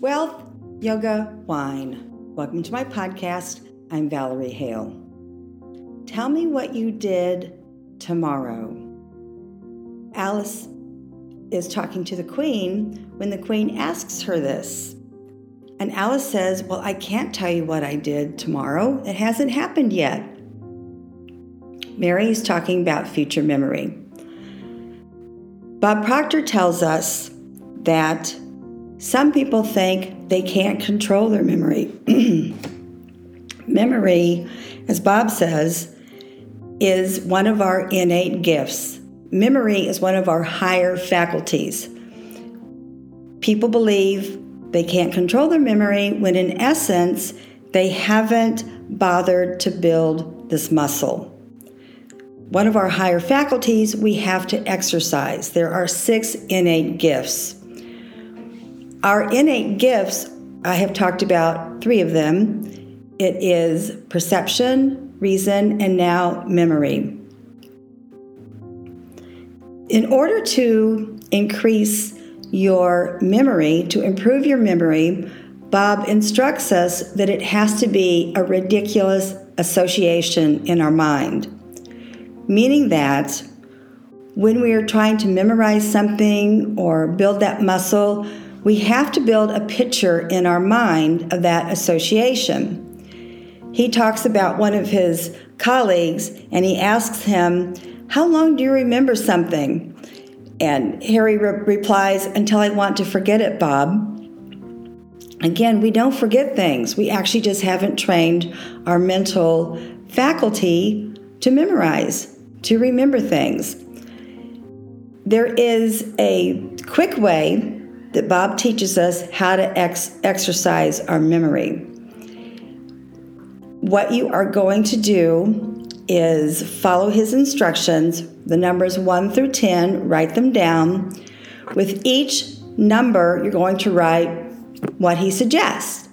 Wealth, Yoga, Wine. Welcome to my podcast. I'm Valerie Hale. Tell me what you did tomorrow. Alice is talking to the Queen when the Queen asks her this. And Alice says, Well, I can't tell you what I did tomorrow. It hasn't happened yet. Mary is talking about future memory. Bob Proctor tells us that some people think they can't control their memory. memory, as Bob says, is one of our innate gifts. Memory is one of our higher faculties. People believe they can't control their memory when, in essence, they haven't bothered to build this muscle. One of our higher faculties we have to exercise. There are six innate gifts. Our innate gifts, I have talked about three of them. It is perception, reason, and now memory. In order to increase your memory, to improve your memory, Bob instructs us that it has to be a ridiculous association in our mind. Meaning that when we are trying to memorize something or build that muscle, we have to build a picture in our mind of that association. He talks about one of his colleagues and he asks him, How long do you remember something? And Harry re- replies, Until I want to forget it, Bob. Again, we don't forget things. We actually just haven't trained our mental faculty to memorize, to remember things. There is a quick way that Bob teaches us how to ex- exercise our memory. What you are going to do is follow his instructions, the numbers 1 through 10, write them down. With each number, you're going to write what he suggests.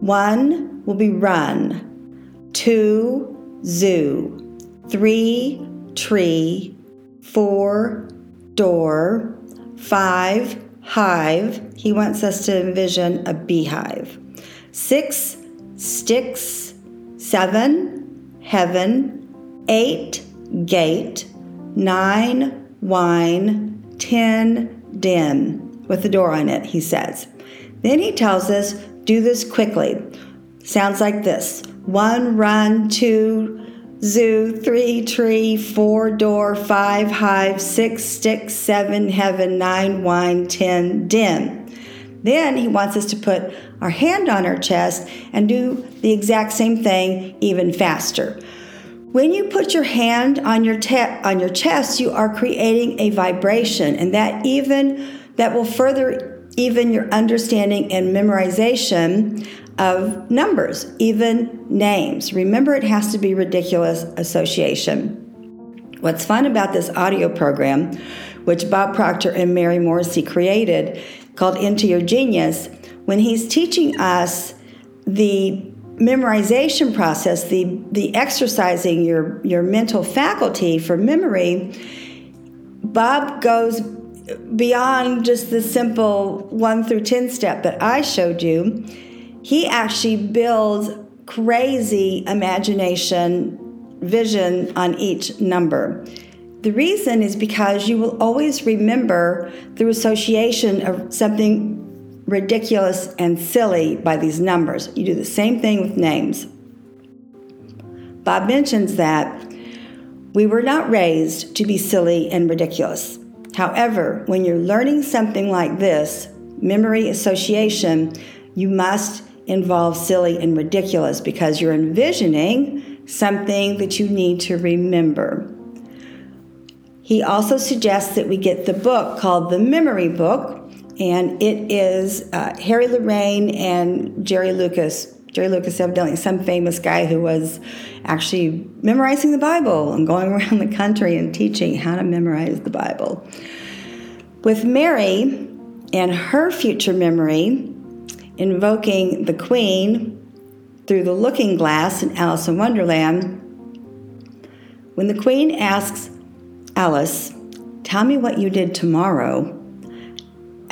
1 will be run, 2 zoo, 3 tree, 4 door, 5 hive, he wants us to envision a beehive. Six, sticks. Seven, heaven. Eight, gate. Nine, wine. Ten, den, with the door on it, he says. Then he tells us, do this quickly. Sounds like this one, run, two, zoo, three, tree, four, door, five, hive, six, stick, seven, heaven, nine, wine, ten, den. Then he wants us to put our hand on our chest and do the exact same thing even faster. When you put your hand on your te- on your chest, you are creating a vibration, and that even that will further even your understanding and memorization of numbers, even names. Remember, it has to be ridiculous association. What's fun about this audio program, which Bob Proctor and Mary Morrissey created, called Into Your Genius, when he's teaching us the memorization process, the, the exercising your, your mental faculty for memory, Bob goes beyond just the simple 1 through 10 step that I showed you he actually builds crazy imagination vision on each number. The reason is because you will always remember through association of something ridiculous and silly by these numbers. You do the same thing with names. Bob mentions that we were not raised to be silly and ridiculous. However, when you're learning something like this, memory association, you must involve silly and ridiculous because you're envisioning something that you need to remember. He also suggests that we get the book called The Memory Book, and it is uh, Harry Lorayne and Jerry Lucas. Jerry Lucas, evidently some famous guy who was actually memorizing the Bible and going around the country and teaching how to memorize the Bible. With Mary and her future memory, invoking the Queen through the looking glass in Alice in Wonderland, when the Queen asks Alice, Tell me what you did tomorrow,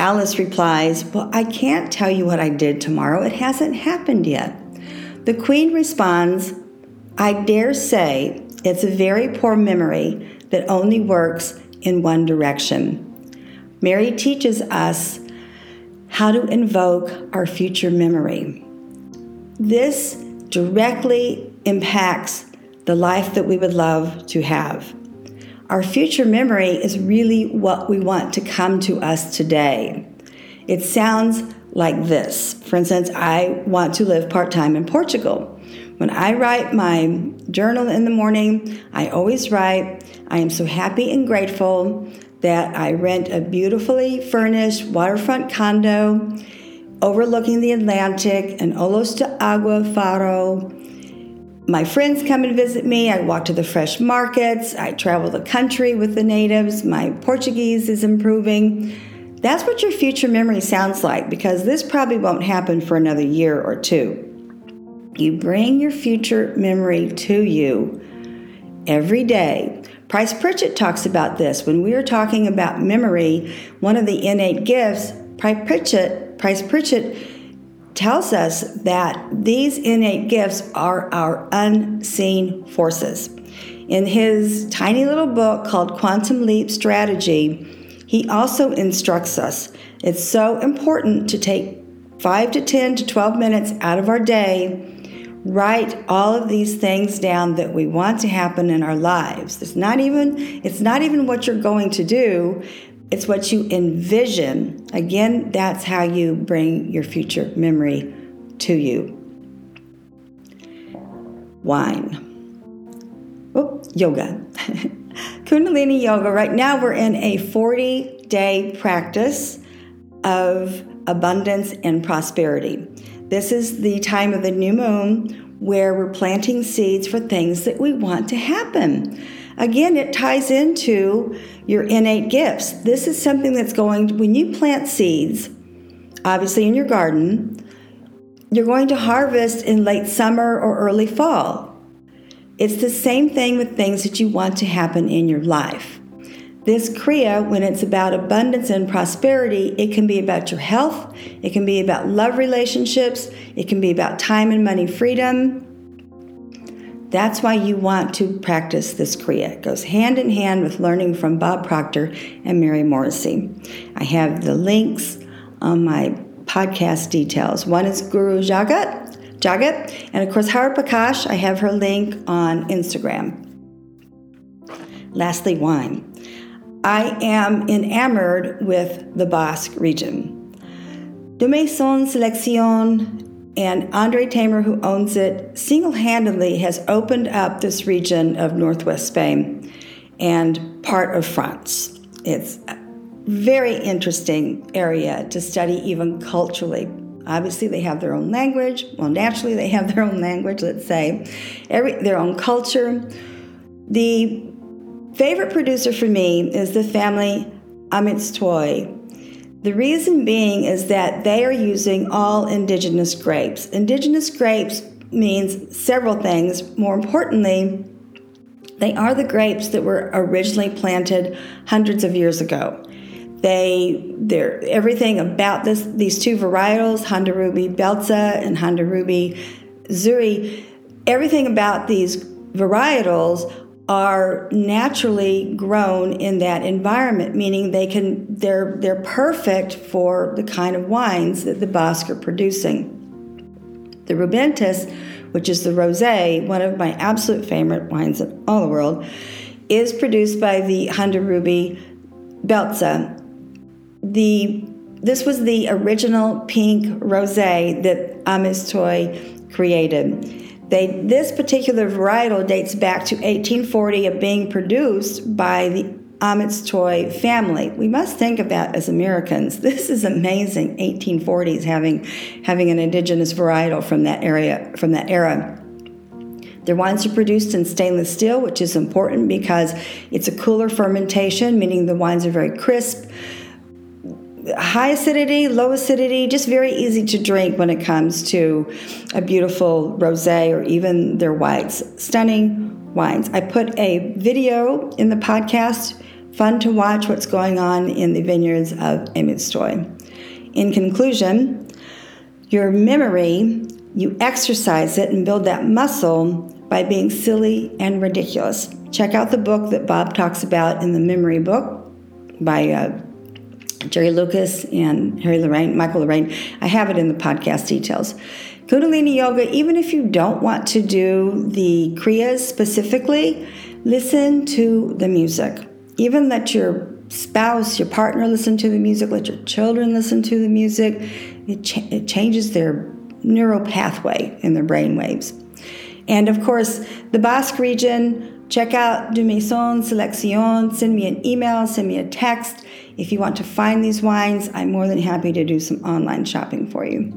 Alice replies, Well, I can't tell you what I did tomorrow. It hasn't happened yet. The queen responds, I dare say it's a very poor memory that only works in one direction. Mary teaches us how to invoke our future memory. This directly impacts the life that we would love to have. Our future memory is really what we want to come to us today. It sounds like this. For instance, I want to live part time in Portugal. When I write my journal in the morning, I always write, I am so happy and grateful that I rent a beautifully furnished waterfront condo overlooking the Atlantic in Olhos de Agua Faro my friends come and visit me. I walk to the fresh markets. I travel the country with the natives. My Portuguese is improving. That's what your future memory sounds like because this probably won't happen for another year or two. You bring your future memory to you every day. Price Pritchett talks about this. When we are talking about memory, one of the innate gifts, Price Pritchett, Price Pritchett tells us that these innate gifts are our unseen forces. In his tiny little book called Quantum Leap Strategy, he also instructs us it's so important to take 5 to 10 to 12 minutes out of our day write all of these things down that we want to happen in our lives it's not even it's not even what you're going to do it's what you envision. Again, that's how you bring your future memory to you. Wine. Oh, yoga. Kundalini yoga. Right now, we're in a 40 day practice of abundance and prosperity. This is the time of the new moon where we're planting seeds for things that we want to happen. Again, it ties into your innate gifts. This is something that's going, when you plant seeds, obviously in your garden, you're going to harvest in late summer or early fall. It's the same thing with things that you want to happen in your life. This Kriya, when it's about abundance and prosperity, it can be about your health, it can be about love relationships, it can be about time and money freedom, that's why you want to practice this Kriya. It goes hand in hand with learning from Bob Proctor and Mary Morrissey. I have the links on my podcast details. One is Guru Jagat, Jagat, and of course Hariprakaash. I have her link on Instagram. Lastly, wine. I am enamored with the Basque region. De Maison Selection and Andre Tamer, who owns it, single handedly has opened up this region of northwest Spain and part of France. It's a very interesting area to study, even culturally. Obviously, they have their own language. Well, naturally, they have their own language, let's say, Every, their own culture. The favorite producer for me is the family Ameztoi the reason being is that they are using all indigenous grapes. Indigenous grapes means several things. More importantly, they are the grapes that were originally planted hundreds of years ago. They, they're everything about this, these two varietals, Hondarrabi Beltza and Hondarrabi Zuri, everything about these varietals are naturally grown in that environment, meaning they can they're they're perfect for the kind of wines that the Basque are producing. The Rubentis, which is the rosé, one of my absolute favorite wines in all the world, is produced by the Hondarrabi Beltza. The this was the original pink rosé that Ameztoi created. They, this particular varietal dates back to 1840 of being produced by the Ameztoi family. We must think of that as Americans. This is amazing. 1840s having having an indigenous varietal from that area from that era. Their wines are produced in stainless steel, which is important because it's a cooler fermentation, meaning the wines are very crisp high acidity, low acidity, just very easy to drink when it comes to a beautiful rosé or even their whites. Stunning wines. I put a video in the podcast Fun to watch what's going on in the vineyards of Ameztoi. In conclusion, your memory, you exercise it and build that muscle by being silly and ridiculous. Check out the book that Bob talks about in the memory book by uh, Jerry Lucas and Harry Lorayne, Michael Lorraine. I have it in the podcast details. Kundalini Yoga, even if you don't want to do the Kriyas specifically, listen to the music. Even let your spouse, your partner listen to the music, let your children listen to the music. It, ch- it changes their neural pathway in their brain waves. And of course, the Basque region, check out De Maison Selection, send me an email, send me a text. If you want to find these wines, I'm more than happy to do some online shopping for you.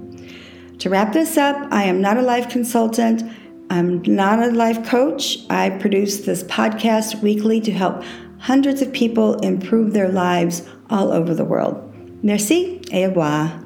To wrap this up, I am not a life consultant. I'm not a life coach. I produce this podcast weekly to help hundreds of people improve their lives all over the world. Merci et au revoir.